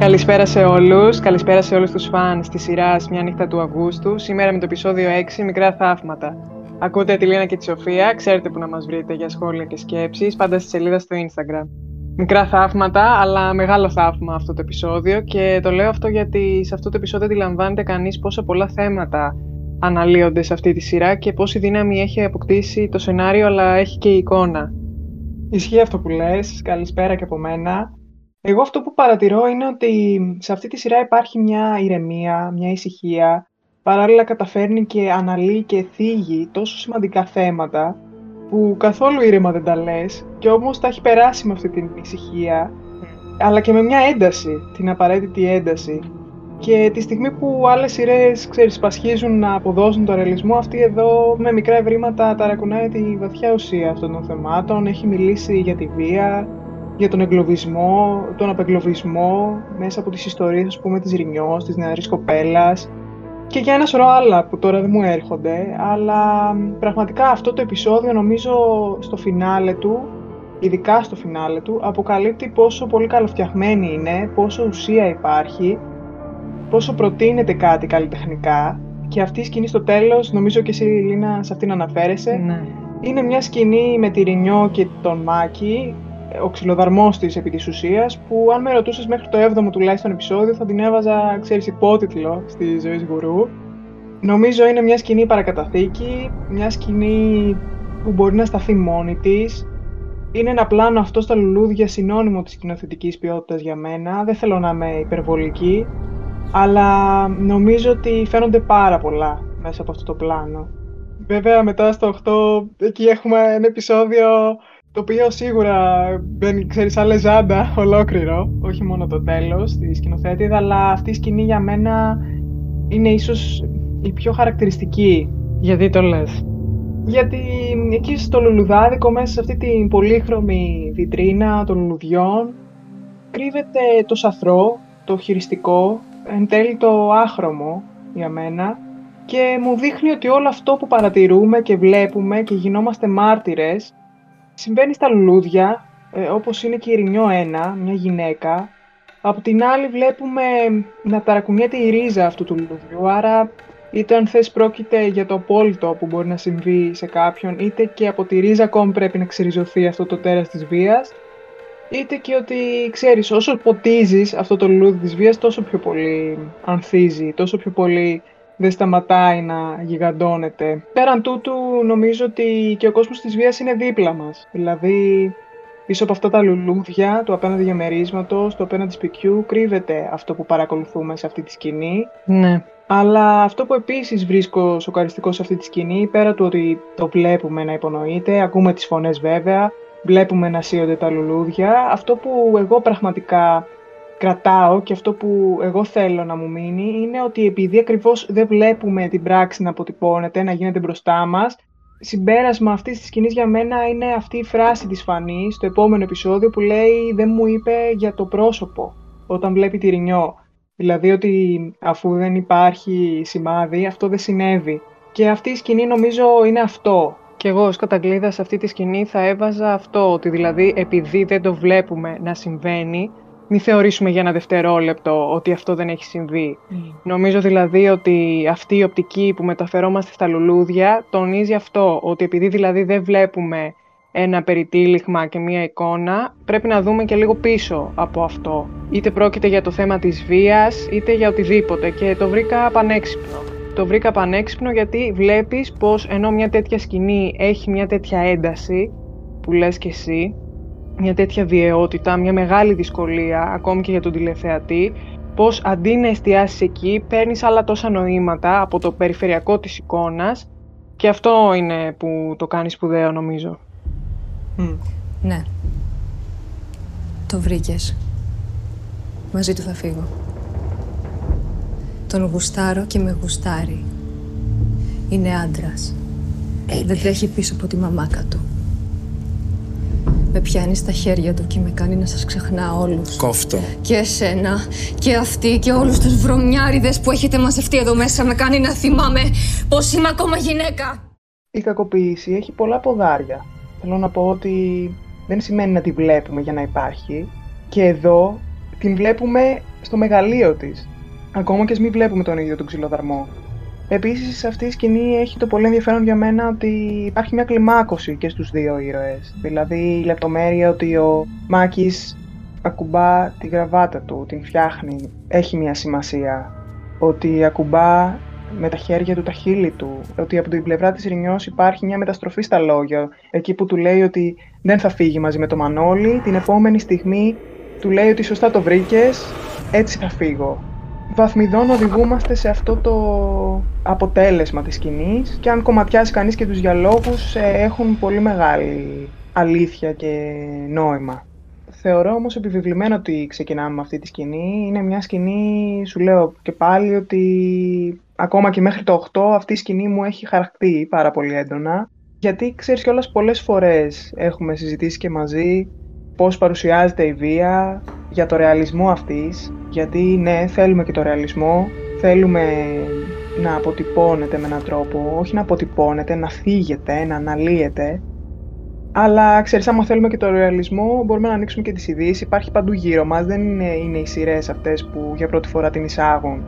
Καλησπέρα σε όλους, καλησπέρα σε όλους τους φανς της σειράς «Μια νύχτα του Αυγούστου». Σήμερα με το επεισόδιο 6, μικρά θαύματα. Ακούτε τη Λίνα και τη Σοφία, ξέρετε που να μας βρείτε για σχόλια και σκέψεις, πάντα στη σελίδα στο Instagram. Μικρά θαύματα, αλλά μεγάλο θαύμα αυτό το επεισόδιο και το λέω αυτό γιατί σε αυτό το επεισόδιο αντιλαμβάνεται κανείς πόσα πολλά θέματα αναλύονται σε αυτή τη σειρά και πόση δύναμη έχει αποκτήσει το σενάριο αλλά έχει και η εικόνα. Ισχύει αυτό που λες, καλησπέρα και από μένα. Εγώ αυτό που παρατηρώ είναι ότι σε αυτή τη σειρά υπάρχει μια ηρεμία, μια ησυχία. Παράλληλα καταφέρνει και αναλύει και θίγει τόσο σημαντικά θέματα που καθόλου ήρεμα δεν τα λες και όμως τα έχει περάσει με αυτή την ησυχία αλλά και με μια ένταση, την απαραίτητη ένταση. Και τη στιγμή που άλλες σειρές, ξέρεις, πασχίζουν να αποδώσουν το ρεαλισμό, αυτή εδώ με μικρά ευρήματα ταρακουνάει τη βαθιά ουσία αυτών των θεμάτων. Έχει μιλήσει για τη βία, για τον εγκλωβισμό, τον απεγκλωβισμό μέσα από τις ιστορίες, ας πούμε, της Ρινιός, της νεαρής κοπέλας και για ένα σωρό άλλα που τώρα δεν μου έρχονται, αλλά πραγματικά αυτό το επεισόδιο νομίζω στο φινάλε του, ειδικά στο φινάλε του, αποκαλύπτει πόσο πολύ καλοφτιαχμένη είναι, πόσο ουσία υπάρχει, πόσο προτείνεται κάτι καλλιτεχνικά και αυτή η σκηνή στο τέλος, νομίζω και εσύ Λίνα σε αυτήν αναφέρεσαι, Ναι. είναι μια σκηνή με τη Ρινιό και τον Μάκη, ο ξυλοδαρμός της επί της ουσίας, που αν με ρωτούσες μέχρι το 7ο τουλάχιστον επεισόδιο θα την έβαζα, ξέρεις, υπότιτλο στη ζωή γουρού. Νομίζω είναι μια σκηνή παρακαταθήκη, μια σκηνή που μπορεί να σταθεί μόνη της. Είναι ένα πλάνο αυτό στα λουλούδια συνώνυμο της κοινοθετικής ποιότητας για μένα. Δεν θέλω να είμαι υπερβολική, αλλά νομίζω ότι φαίνονται πάρα πολλά μέσα από αυτό το πλάνο. Βέβαια μετά στο 8 εκεί έχουμε ένα επεισόδιο το οποίο σίγουρα μπαίνει, ξέρεις, σαν λεζάντα ολόκληρο, όχι μόνο το τέλος της σκηνοθέτηδα, αλλά αυτή η σκηνή για μένα είναι ίσως η πιο χαρακτηριστική. Γιατί το λες; Γιατί εκεί στο λουλουδάδικο, μέσα σε αυτή την πολύχρωμη βιτρίνα των λουλουδιών, κρύβεται το σαθρό, το χειριστικό, εν τέλει το άχρωμο για μένα και μου δείχνει ότι όλο αυτό που παρατηρούμε και βλέπουμε και γινόμαστε μάρτυρες συμβαίνει στα λουλούδια, ε, όπως είναι και η Ρινιό 1, μια γυναίκα. Από την άλλη βλέπουμε να ταρακουνιέται η ρίζα αυτού του λουλουδιού, άρα είτε αν θες πρόκειται για το απόλυτο που μπορεί να συμβεί σε κάποιον, είτε και από τη ρίζα ακόμη πρέπει να ξεριζωθεί αυτό το τέρας της βίας, είτε και ότι, ξέρεις, όσο ποτίζεις αυτό το λουλούδι της βίας, τόσο πιο πολύ ανθίζει, τόσο πιο πολύ δεν σταματάει να γιγαντώνεται. Πέραν τούτου, νομίζω ότι και ο κόσμος της βίας είναι δίπλα μας. Δηλαδή, πίσω από αυτά τα λουλούδια του απέναντι διαμερίσματος, του απέναντι σπιτιού, κρύβεται αυτό που παρακολουθούμε σε αυτή τη σκηνή. Ναι. Αλλά αυτό που επίσης βρίσκω σοκαριστικό σε αυτή τη σκηνή, πέρα του ότι το βλέπουμε να υπονοείται, ακούμε τις φωνές βέβαια, βλέπουμε να σύονται τα λουλούδια, αυτό που εγώ πραγματικά κρατάω και αυτό που εγώ θέλω να μου μείνει είναι ότι επειδή ακριβώς δεν βλέπουμε την πράξη να αποτυπώνεται, να γίνεται μπροστά μας, συμπέρασμα αυτής της σκηνής για μένα είναι αυτή η φράση της Φανής στο επόμενο επεισόδιο που λέει «Δεν μου είπε για το πρόσωπο» όταν βλέπει τη Ρινιό. Δηλαδή ότι αφού δεν υπάρχει σημάδι, αυτό δεν συνέβη. Και αυτή η σκηνή νομίζω είναι αυτό. Και εγώ ως καταγκλείδα σε αυτή τη σκηνή θα έβαζα αυτό, ότι δηλαδή επειδή δεν το βλέπουμε να συμβαίνει, μην θεωρήσουμε για ένα δευτερόλεπτο ότι αυτό δεν έχει συμβεί. Νομίζω δηλαδή ότι αυτή η οπτική που μεταφερόμαστε στα λουλούδια τονίζει αυτό, ότι επειδή δηλαδή δεν βλέπουμε ένα περιτύλιγμα και μία εικόνα, πρέπει να δούμε και λίγο πίσω από αυτό. Είτε πρόκειται για το θέμα της βίας, είτε για οτιδήποτε και το βρήκα πανέξυπνο. Το βρήκα πανέξυπνο γιατί βλέπεις πως ενώ μια τέτοια σκηνή έχει μια τέτοια ένταση, που λες και εσύ, μια τέτοια βιαιότητα, μια μεγάλη δυσκολία, ακόμη και για τον τηλεθεατή, πως αντί να εστιάσεις εκεί, παίρνεις άλλα τόσα νοήματα από το περιφερειακό της εικόνας και αυτό είναι που το κάνεις σπουδαίο νομίζω. Μμ. Ναι. Το βρήκες. Μαζί του θα φύγω. Τον γουστάρω και με γουστάρει. Είναι άντρας. Δεν τρέχει πίσω από τη μαμάκα του. Με πιάνει στα χέρια του και με κάνει να σας ξεχνά όλους. Κόφτο. Και εσένα, και αυτή, και όλους τους βρωμιάριδες που έχετε μαζευτεί εδώ μέσα με κάνει να θυμάμαι πως είμαι ακόμα γυναίκα. Η κακοποίηση έχει πολλά ποδάρια. Θέλω να πω ότι δεν σημαίνει να τη βλέπουμε για να υπάρχει. Και εδώ την βλέπουμε στο μεγαλείο της. Ακόμα και μην βλέπουμε τον ίδιο τον ξυλοδαρμό. Επίσης, αυτή η σκηνή έχει το πολύ ενδιαφέρον για μένα ότι υπάρχει μια κλιμάκωση και στους δύο ήρωες. Δηλαδή, η λεπτομέρεια ότι ο Μάκης ακουμπά τη γραβάτα του, την φτιάχνει, έχει μια σημασία. Ότι ακουμπά με τα χέρια του τα χείλη του, ότι από την πλευρά της Ρινιός υπάρχει μια μεταστροφή στα λόγια. Εκεί που του λέει ότι δεν θα φύγει μαζί με το Μανώλη, την επόμενη στιγμή του λέει ότι σωστά το βρήκες, έτσι θα φύγω. Βαθμιδών οδηγούμαστε σε αυτό το αποτέλεσμα της σκηνής και αν κομματιάσει κανείς και τους διαλόγους ε, έχουν πολύ μεγάλη αλήθεια και νόημα. Θεωρώ όμως επιβεβλημένο ότι ξεκινάμε με αυτή τη σκηνή. Είναι μια σκηνή, σου λέω και πάλι, ότι ακόμα και μέχρι το 8 αυτή η σκηνή μου έχει χαρακτεί πάρα πολύ έντονα. Γιατί ξέρεις κιόλας πολλές φορές έχουμε συζητήσει και μαζί πώς παρουσιάζεται η βία, για το ρεαλισμό αυτής. Γιατί ναι, θέλουμε και το ρεαλισμό, θέλουμε να αποτυπώνεται με έναν τρόπο, όχι να αποτυπώνεται, να θίγεται, να αναλύεται. Αλλά ξέρεις, άμα θέλουμε και το ρεαλισμό, μπορούμε να ανοίξουμε και τις ειδήσεις. Υπάρχει παντού γύρω μας, δεν είναι, είναι οι σειρές αυτές που για πρώτη φορά την εισάγουν.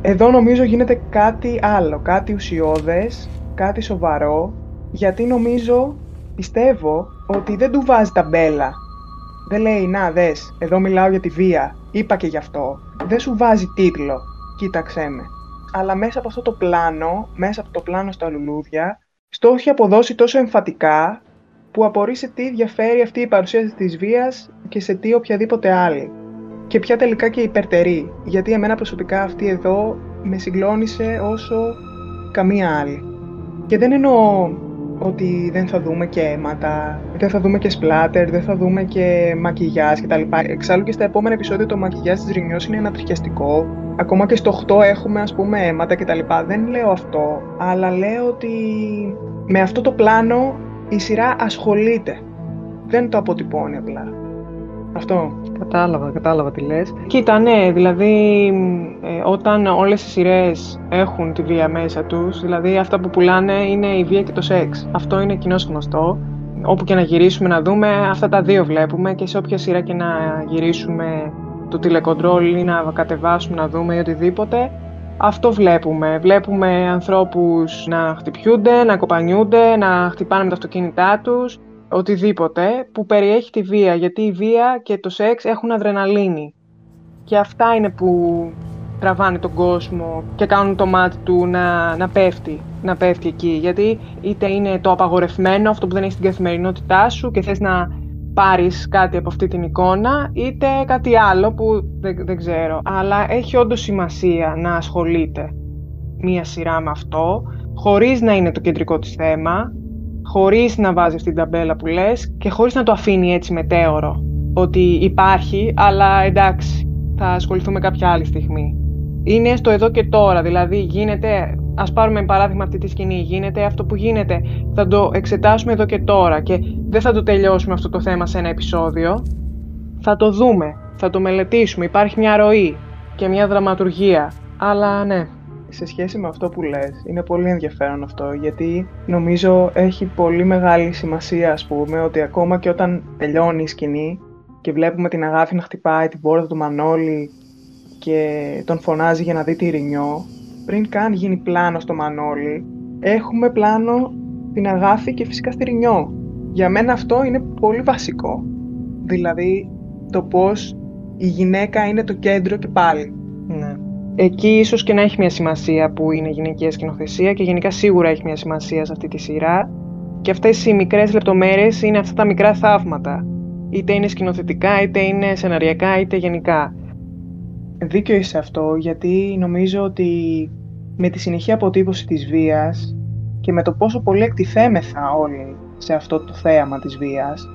Εδώ νομίζω γίνεται κάτι άλλο, κάτι ουσιώδες, κάτι σοβαρό, γιατί νομίζω, πιστεύω, ότι δεν του βάζει τα μπέλα. Δεν λέει, να δες, εδώ μιλάω για τη βία, είπα και γι' αυτό. Δεν σου βάζει τίτλο, κοίταξέ με. Αλλά μέσα από αυτό το πλάνο, μέσα από το πλάνο στα λουλούδια, στο έχει αποδώσει τόσο εμφατικά, που απορεί σε τι διαφέρει αυτή η παρουσίαση της βίας και σε τι οποιαδήποτε άλλη και πια τελικά και υπερτερεί, γιατί εμένα προσωπικά αυτή εδώ με συγκλώνησε όσο καμία άλλη. Και δεν εννοώ ότι δεν θα δούμε και αίματα, δεν θα δούμε και σπλάτερ, δεν θα δούμε και μακιγιάζ κτλ. Εξάλλου και στα επόμενα επεισόδια το μακιγιάζ της Ρινιός είναι ανατριχιαστικό. Ακόμα και στο 8 έχουμε ας πούμε αίματα κτλ. Δεν λέω αυτό, αλλά λέω ότι με αυτό το πλάνο η σειρά ασχολείται. Δεν το αποτυπώνει απλά. Αυτό. Κατάλαβα, κατάλαβα τι λες. Κοίτα, ναι, δηλαδή ε, όταν όλες οι σειρές έχουν τη βία μέσα τους, δηλαδή αυτά που πουλάνε είναι η βία και το σεξ. Αυτό είναι κοινό γνωστό. Όπου και να γυρίσουμε να δούμε, αυτά τα δύο βλέπουμε και σε όποια σειρά και να γυρίσουμε το τηλεκοντρόλ ή να κατεβάσουμε να δούμε ή οτιδήποτε, αυτό βλέπουμε. Βλέπουμε ανθρώπους να χτυπιούνται, να κοπανιούνται, να χτυπάνε με τα αυτοκίνητά τους, οτιδήποτε που περιέχει τη βία, γιατί η βία και το σεξ έχουν αδρεναλίνη. Και αυτά είναι που τραβάνε τον κόσμο και κάνουν το μάτι του να, να πέφτει, να πέφτει εκεί. Γιατί είτε είναι το απαγορευμένο, αυτό που δεν έχει στην καθημερινότητά σου και θες να πάρεις κάτι από αυτή την εικόνα, είτε κάτι άλλο που δεν, δεν ξέρω. Αλλά έχει όντως σημασία να ασχολείται μία σειρά με αυτό, χωρίς να είναι το κεντρικό της θέμα, χωρίς να βάζει αυτή την ταμπέλα που λες και χωρίς να το αφήνει έτσι μετέωρο. Ότι υπάρχει, αλλά εντάξει, θα ασχοληθούμε κάποια άλλη στιγμή. Είναι στο εδώ και τώρα, δηλαδή γίνεται, ας πάρουμε παράδειγμα αυτή τη σκηνή, γίνεται αυτό που γίνεται, θα το εξετάσουμε εδώ και τώρα και δεν θα το τελειώσουμε αυτό το θέμα σε ένα επεισόδιο. Θα το δούμε, θα το μελετήσουμε, υπάρχει μια ροή και μια δραματουργία. Αλλά ναι, σε σχέση με αυτό που λες, είναι πολύ ενδιαφέρον αυτό, γιατί νομίζω έχει πολύ μεγάλη σημασία, ας πούμε, ότι ακόμα και όταν τελειώνει η σκηνή και βλέπουμε την Αγάπη να χτυπάει την πόρτα του Μανώλη και τον φωνάζει για να δει τη Ρινιό, πριν καν γίνει πλάνο στο Μανώλη, έχουμε πλάνο την Αγάπη και φυσικά στη Ρινιό. Για μένα αυτό είναι πολύ βασικό. Δηλαδή, το πώς η γυναίκα είναι το κέντρο και πάλι. Ναι. Εκεί ίσως και να έχει μια σημασία που είναι γυναικεία σκηνοθεσία και γενικά σίγουρα έχει μια σημασία σε αυτή τη σειρά. Και αυτές οι μικρές λεπτομέρειες είναι αυτά τα μικρά θαύματα. Είτε είναι σκηνοθετικά, είτε είναι σεναριακά, είτε γενικά. Δίκιο είσαι αυτό, γιατί νομίζω ότι με τη συνεχή αποτύπωση της βίας και με το πόσο πολύ εκτιθέμεθα όλοι σε αυτό το θέαμα της βίας,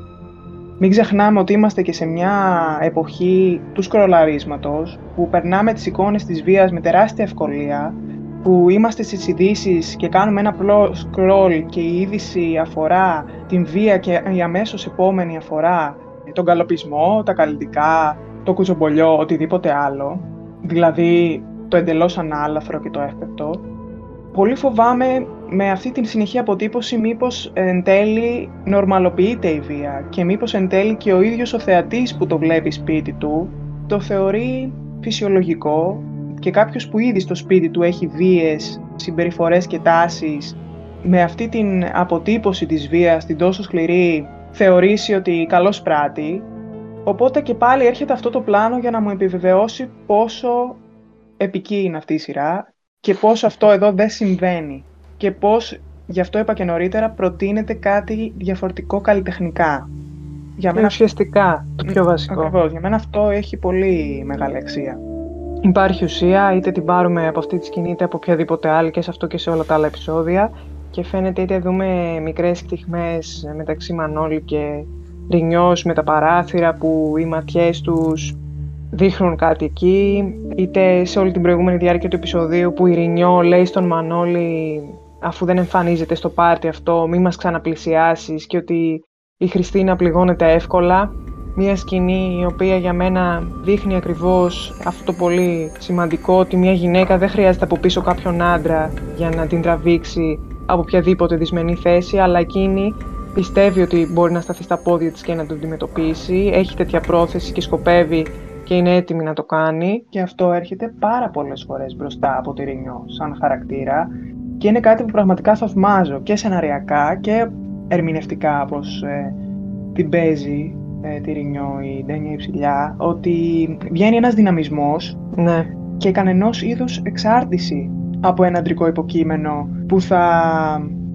μην ξεχνάμε ότι είμαστε και σε μια εποχή του σκρολαρίσματος, που περνάμε τις εικόνες της βίας με τεράστια ευκολία, που είμαστε στις ειδήσεις και κάνουμε ένα απλό scroll και η είδηση αφορά την βία και η αμέσως επόμενη αφορά τον καλοπισμό, τα καλλιτικά, το κουτσομπολιό, οτιδήποτε άλλο, δηλαδή το εντελώς ανάλαφρο και το εύπεπτο, πολύ φοβάμαι με αυτή την συνεχή αποτύπωση μήπως εν τέλει νορμαλοποιείται η βία και μήπως εν τέλει και ο ίδιος ο θεατής που το βλέπει σπίτι του το θεωρεί φυσιολογικό και κάποιος που ήδη στο σπίτι του έχει βίες συμπεριφορές και τάσεις με αυτή την αποτύπωση της βίας, την τόσο σκληρή, θεωρήσει ότι καλώς πράττει. Οπότε και πάλι έρχεται αυτό το πλάνο για να μου επιβεβαιώσει πόσο επική είναι αυτή η σειρά και πώς αυτό εδώ δεν συμβαίνει και πώς, γι' αυτό είπα και νωρίτερα, προτείνεται κάτι διαφορετικό καλλιτεχνικά. Για μένα... ουσιαστικά, το πιο βασικό. Ακριβώς, για μένα αυτό έχει πολύ μεγάλη αξία. Υπάρχει ουσία, είτε την πάρουμε από αυτή τη σκηνή είτε από οποιαδήποτε άλλη και σε αυτό και σε όλα τα άλλα επεισόδια και φαίνεται είτε δούμε μικρές στιγμές μεταξύ Μανώλη και Ρινιός με τα παράθυρα που οι ματιές τους δείχνουν κάτι εκεί, είτε σε όλη την προηγούμενη διάρκεια του επεισοδίου που η Ρινιό λέει στον Μανώλη αφού δεν εμφανίζεται στο πάρτι αυτό μη μας ξαναπλησιάσεις και ότι η Χριστίνα πληγώνεται εύκολα. Μία σκηνή η οποία για μένα δείχνει ακριβώς αυτό το πολύ σημαντικό ότι μια γυναίκα δεν χρειάζεται από πίσω κάποιον άντρα για να την τραβήξει από οποιαδήποτε δυσμενή θέση, αλλά εκείνη πιστεύει ότι μπορεί να σταθεί στα πόδια της και να το αντιμετωπίσει, έχει τέτοια πρόθεση και σκοπεύει και είναι έτοιμη να το κάνει. Και αυτό έρχεται πάρα πολλές φορές μπροστά από τη Ρινιό σαν χαρακτήρα και είναι κάτι που πραγματικά θαυμάζω και σεναριακά και ερμηνευτικά όπως ε, την παίζει ε, τη Ρινιό η Ντένια Υψηλιά, ότι βγαίνει ένας δυναμισμός ναι. και κανενός είδους εξάρτηση από ένα αντρικό υποκείμενο που θα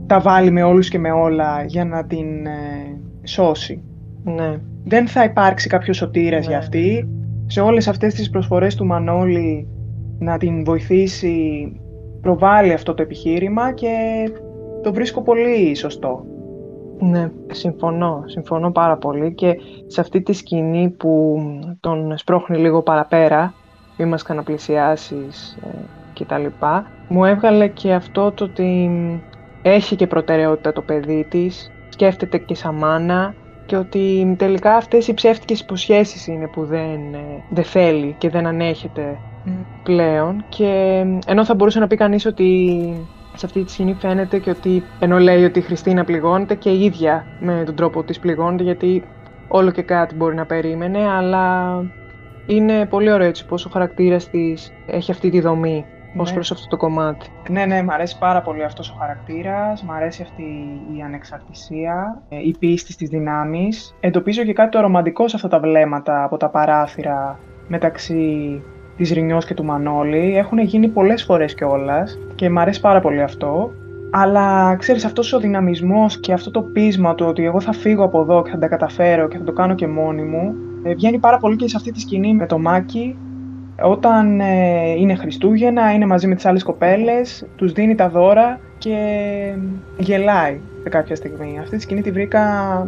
τα βάλει με όλους και με όλα για να την ε, σώσει. Ναι. Δεν θα υπάρξει κάποιος σωτήρας για αυτή. Σε όλες αυτές τις προσφορές του Μανώλη να την βοηθήσει προβάλλει αυτό το επιχείρημα και το βρίσκω πολύ σωστό. Ναι, συμφωνώ. Συμφωνώ πάρα πολύ και σε αυτή τη σκηνή που τον σπρώχνει λίγο παραπέρα, μη μας καναπλησιάσεις ε, και τα λοιπά, μου έβγαλε και αυτό το ότι έχει και προτεραιότητα το παιδί της, σκέφτεται και σαν μάνα και ότι τελικά αυτές οι ψεύτικες υποσχέσεις είναι που δεν, ε, δεν θέλει και δεν ανέχεται πλέον. Και ενώ θα μπορούσε να πει κανείς ότι σε αυτή τη σκηνή φαίνεται και ότι ενώ λέει ότι η Χριστίνα πληγώνεται και η ίδια με τον τρόπο της πληγώνεται γιατί όλο και κάτι μπορεί να περίμενε αλλά είναι πολύ ωραίο έτσι πως ο χαρακτήρας της έχει αυτή τη δομή ναι. ως προς αυτό το κομμάτι. Ναι, ναι, μου αρέσει πάρα πολύ αυτός ο χαρακτήρας, μου αρέσει αυτή η ανεξαρτησία, ε, η πίστη στις δυνάμεις. Εντοπίζω και κάτι το ρομαντικό σε αυτά τα βλέμματα από τα παράθυρα μεταξύ της Ρινιός και του Μανώλη. Έχουν γίνει πολλές φορές κιόλας και μου αρέσει πάρα πολύ αυτό. Αλλά ξέρεις, αυτός ο δυναμισμός και αυτό το πείσμα του ότι εγώ θα φύγω από εδώ και θα τα καταφέρω και θα το κάνω και μόνη μου, ε, βγαίνει πάρα πολύ και σε αυτή τη σκηνή με το Μάκη. Όταν ε, είναι Χριστούγεννα, είναι μαζί με τις άλλες κοπέλες, τους δίνει τα δώρα και γελάει σε κάποια στιγμή. Αυτή τη σκηνή τη βρήκα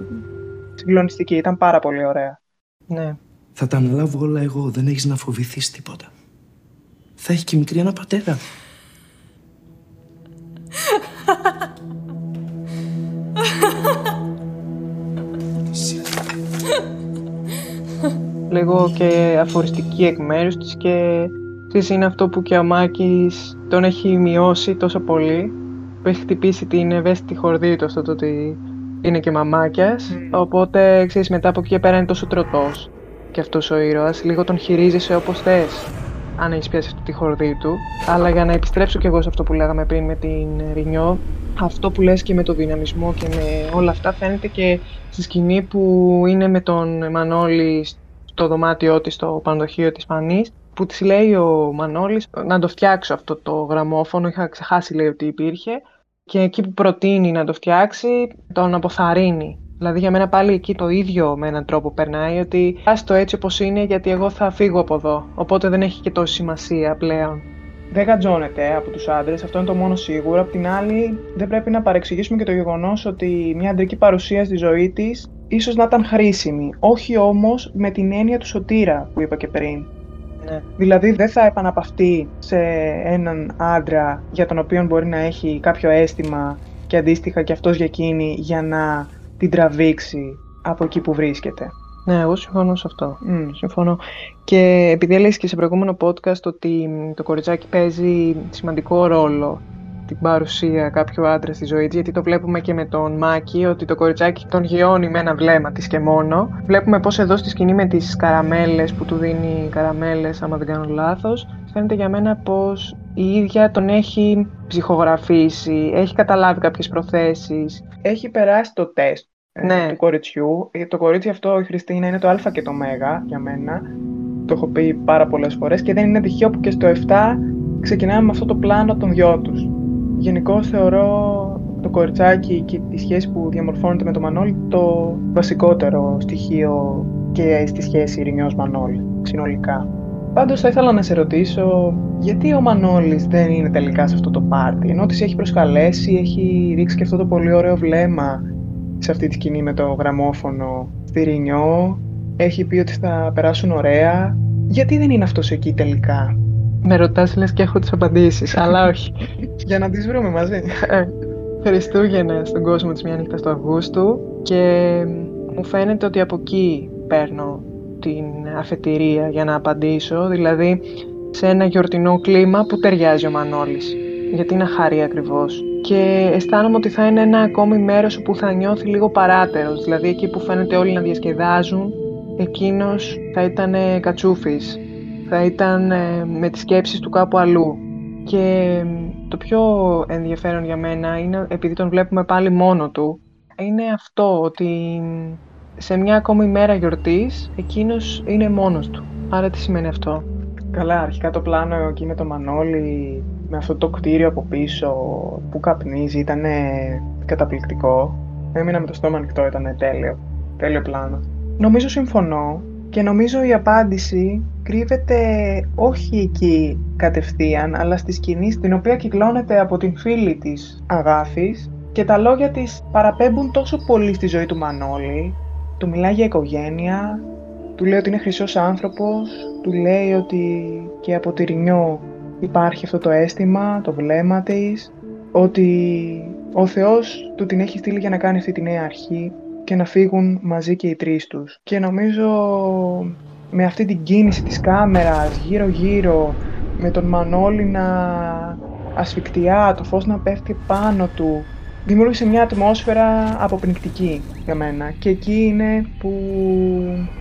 συγκλονιστική, ήταν πάρα πολύ ωραία. Ναι. Θα τα αναλάβω όλα εγώ, δεν έχεις να φοβηθείς τίποτα. Θα έχει και μικρή ένα πατέρα. Λίγο και αφοριστική εκ μέρους της και ξέρεις, είναι αυτό που και ο Μάκης τον έχει μειώσει τόσο πολύ που έχει χτυπήσει την ευαίσθητη χορδή του αυτό το ότι είναι και μαμάκιας mm. οπότε ξέρεις μετά από εκεί και πέρα είναι τόσο τροτός και αυτός ο ήρωας, λίγο τον χειρίζεσαι όπως θες, αν έχεις πιάσει αυτή τη χορδή του. Αλλά για να επιστρέψω κι εγώ σε αυτό που λέγαμε πριν με την Ρινιό, αυτό που λες και με το δυναμισμό και με όλα αυτά φαίνεται και στη σκηνή που είναι με τον Μανώλη στο δωμάτιό της, στο πανδοχείο της Πανής, που της λέει ο Μανώλης να το φτιάξω αυτό το γραμμόφωνο, είχα ξεχάσει λέει ότι υπήρχε, και εκεί που προτείνει να το φτιάξει, τον αποθαρρύνει Δηλαδή για μένα πάλι εκεί το ίδιο με έναν τρόπο περνάει, ότι το έτσι όπως είναι γιατί εγώ θα φύγω από εδώ, οπότε δεν έχει και τόση σημασία πλέον. Δεν γατζώνεται από τους άντρες, αυτό είναι το μόνο σίγουρο. Απ' την άλλη δεν πρέπει να παρεξηγήσουμε και το γεγονός ότι μια αντρική παρουσία στη ζωή της ίσως να ήταν χρήσιμη, όχι όμως με την έννοια του σωτήρα που είπα και πριν. Ναι. Δηλαδή δεν θα επαναπαυτεί σε έναν άντρα για τον οποίο μπορεί να έχει κάποιο αίσθημα και αντίστοιχα και αυτός για εκείνη για να την τραβήξει από εκεί που βρίσκεται. Ναι, εγώ συμφωνώ σε αυτό. Mm. Συμφωνώ. Και επειδή έλεγες και σε προηγούμενο podcast ότι το κοριτσάκι παίζει σημαντικό ρόλο την παρουσία κάποιου άντρας στη ζωή της, γιατί το βλέπουμε και με τον Μάκη, ότι το κοριτσάκι τον γιώνει με ένα βλέμμα της και μόνο. Βλέπουμε πως εδώ στη σκηνή με τις καραμέλες που του δίνει καραμέλες, άμα δεν κάνω λάθος, φαίνεται για μένα πως η ίδια τον έχει ψυχογραφήσει, έχει καταλάβει κάποιες προθέσεις. Έχει περάσει το τεστ ε, Ναι. του κοριτσιού. Ε, Το κορίτσι αυτό, η Χριστίνα, είναι το α και το ω για μένα. Το έχω πει πάρα πολλές φορές και δεν είναι τυχαίο που και στο 7 ξεκινάμε με αυτό το πλάνο των δυο τους. Γενικώ θεωρώ το κοριτσάκι και τη σχέση που διαμορφώνεται με τον Μανώλη το βασικότερο στοιχείο και στη σχέση Ειρηνιός Μανώλη, συνολικά. Πάντως θα ήθελα να σε ρωτήσω γιατί ο Μανώλης δεν είναι τελικά σε αυτό το πάρτι, ενώ της έχει προσκαλέσει, έχει ρίξει και αυτό το πολύ ωραίο βλέμμα σε αυτή τη σκηνή με το γραμμόφωνο στη Ρινιό, έχει πει ότι θα περάσουν ωραία. Γιατί δεν είναι αυτός εκεί τελικά, Με ρωτάς λες και έχω τις απαντήσεις, αλλά όχι. για να τις βρούμε μαζί. Ε, Χριστούγεννα στον κόσμο της μια νύχτα του Αυγούστου και μου φαίνεται ότι από εκεί παίρνω την αφετηρία για να απαντήσω, δηλαδή σε ένα γιορτινό κλίμα που ταιριάζει ο Μανώλης. Γιατί είναι χαρή ακριβώς. Και αισθάνομαι ότι θα είναι ένα ακόμη μέρος όπου θα νιώθει λίγο παράτερος, δηλαδή εκεί που φαίνεται όλοι να διασκεδάζουν, εκείνος θα ήταν κατσούφης, θα ήταν ε, με τις σκέψεις του κάπου αλλού. Και το πιο ενδιαφέρον για μένα είναι, επειδή τον βλέπουμε πάλι μόνο του, είναι αυτό ότι σε μια ακόμη μέρα γιορτής εκείνος είναι μόνος του. Άρα τι σημαίνει αυτό; Καλά, αρχικά το πλάνο εκεί με το Μανώλη, με αυτό το κτίριο από πίσω που καπνίζει, ήταν καταπληκτικό. Έμεινα με το στόμα ανοιχτό, ήταν τέλειο. Τέλειο πλάνο. Νομίζω συμφωνώ και νομίζω η απάντηση κρύβεται όχι εκεί κατευθείαν, αλλά στη σκηνή στην οποία κυκλώνεται από την φίλη της Αγάπης και τα λόγια της παραπέμπουν τόσο πολύ στη ζωή του Μανώλη. Του μιλάει για οικογένεια, του λέει ότι είναι χρυσός άνθρωπος, του λέει ότι και από τη Ρινιό υπάρχει αυτό το αίσθημα, το βλέμμα της, ότι ο Θεός του την έχει στείλει για να κάνει αυτή τη νέα αρχή και να φύγουν μαζί και οι τρεις τους. Και νομίζω με αυτή την κίνηση της κάμερας γύρω-γύρω, με τον Μανώλη να ασφικτιά, το φως να πέφτει πάνω του, δημιούργησε μια ατμόσφαιρα αποπνικτική για μένα. Και εκεί είναι που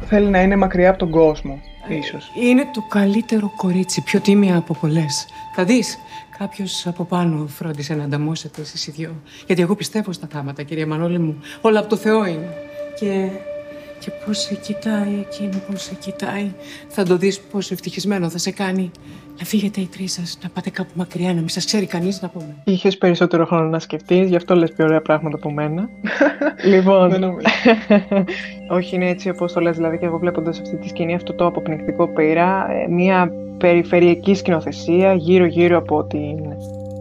θέλει να είναι μακριά από τον κόσμο, ίσως. Είναι το καλύτερο κορίτσι, πιο τίμια από πολλές. Θα δεις. Κάποιος από πάνω φρόντισε να ανταμώσετε εσείς οι δυο. Γιατί εγώ πιστεύω στα θάματα, κυρία Μανώλη μου. Όλα από το Θεό είναι. Και. Και πώς σε κοιτάει εκείνο, πώς σε κοιτάει. Θα το δεις πόσο ευτυχισμένο θα σε κάνει. Να φύγετε οι τρεις σας, να πάτε κάπου μακριά, να μην σας ξέρει κανείς να πούμε. Είχες περισσότερο χρόνο να σκεφτείς, γι' αυτό λες πιο ωραία πράγματα από μένα. λοιπόν, Δεν νομίζω. όχι είναι έτσι όπως το λες, δηλαδή και εγώ βλέποντας αυτή τη σκηνή αυτό το αποπνικτικό πήρα, ε, μια περιφερειακή σκηνοθεσία γύρω-γύρω από την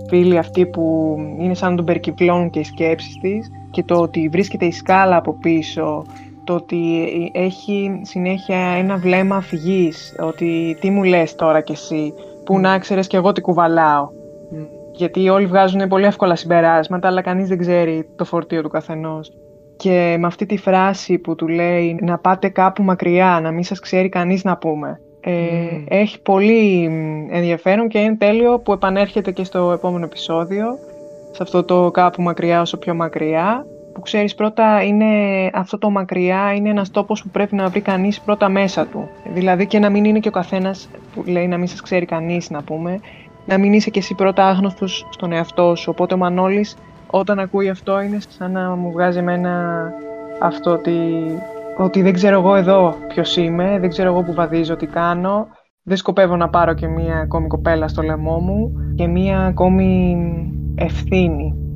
φίλη αυτή που είναι σαν να τον περικυκλώνουν και οι σκέψεις της και το ότι βρίσκεται η σκάλα από πίσω, το ότι έχει συνέχεια ένα βλέμμα αφηγής, ότι τι μου λες τώρα κι εσύ, που να ξέρεις κι εγώ τι κουβαλάω. Γιατί όλοι βγάζουν πολύ εύκολα συμπεράσματα, αλλά κανείς δεν ξέρει το φορτίο του καθενός. Και με αυτή τη φράση που του λέει να πάτε κάπου μακριά, να μην σας ξέρει κανείς να πούμε. Ε, Μμμ. Έχει πολύ μ, ενδιαφέρον και είναι τέλειο που επανέρχεται και στο επόμενο επεισόδιο, σε αυτό το κάπου μακριά όσο πιο μακριά, που ξέρεις πρώτα είναι αυτό το μακριά είναι ένας τόπος που πρέπει να βρει κανείς πρώτα μέσα του. Δηλαδή και να μην είναι και ο καθένας που λέει να μην σας ξέρει κανείς να πούμε, να μην είσαι και εσύ πρώτα άγνωστος στον εαυτό σου. Οπότε ο Μανώλης όταν ακούει αυτό είναι σαν να μου βγάζει εμένα αυτό ότι, ότι δεν ξέρω εγώ εδώ ποιος είμαι, δεν ξέρω εγώ που βαδίζω, τι κάνω, δεν σκοπεύω να πάρω και μία ακόμη κοπέλα στο λαιμό μου και μία ακόμη ευθύνη.